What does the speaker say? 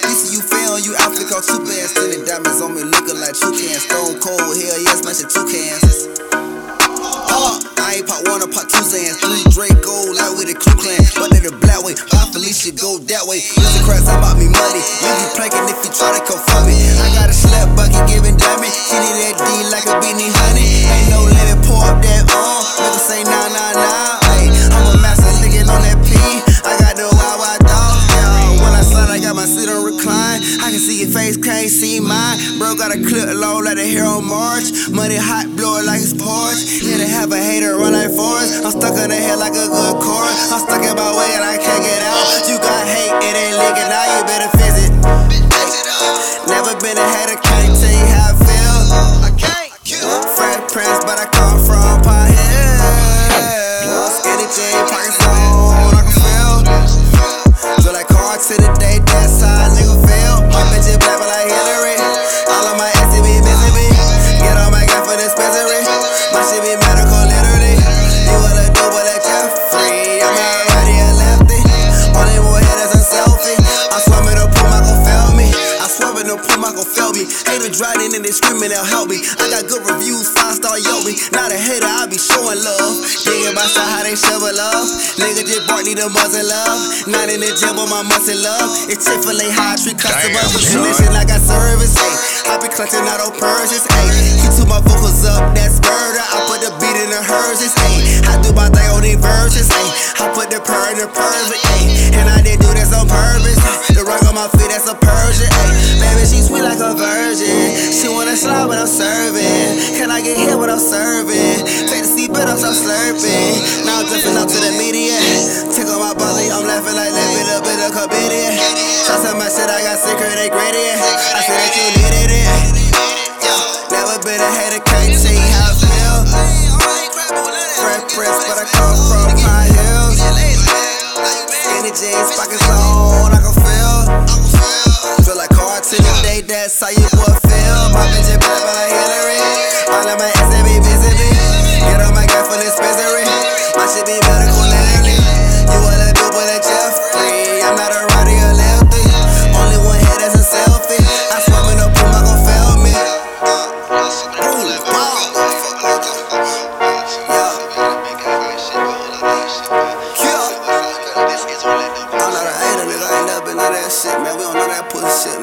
two hands. You fail, you outfit called two bands. Ten diamonds on me looking like two cans. Stone cold, hell yeah, smashing two cans. Uh, I ain't pop one or pop two Zans. Three Draco, like with the Ku Clan. But they the black way. My Felicia go that way. Mr. Krabs, I bought me money. You be planking if you try to come for me. I got a slap bucket giving diamond. She need that D like a beanie honey. Ain't no limit, pour up that face, can't see mine. Bro got a clip low like a hero march. Money hot, blow it like it's Porsche. Yeah, to have a hater run like Forrest. I'm stuck in the head like a good chord. I'm stuck in my way and I can't I in the pool, my gon' fail me. Haters driving and they screaming, they'll help me. I got good reviews, five star me. Not a hater, I be showing love. Digging my style, how they shovel love. Nigga just bought need a muzzle love. Not in the gym, but my muscle love. It's Chick-fil-A, how I treat customers. With I got service. Ay. I be clutching out on purses. Ay. He took my vocals up, that's murder. I put the beat in the hearses. Ay. I do my thing on these verses. Ay. I put the purr in the perfect. Ay. I'm serving? Take the seat, but I'm stop slurping. Now I'm drifting up to the media. Take on my body, I'm laughing like let me up in a comedian. Of my shit, I got sicker, they gradient. I said that you needed it. Never been a hater, can't see how I feel. Fresh Prince, but I come from Pine Hills. Jeans, pockets on, I can feel. Feel like hard to the day, that's how you boy that pussy.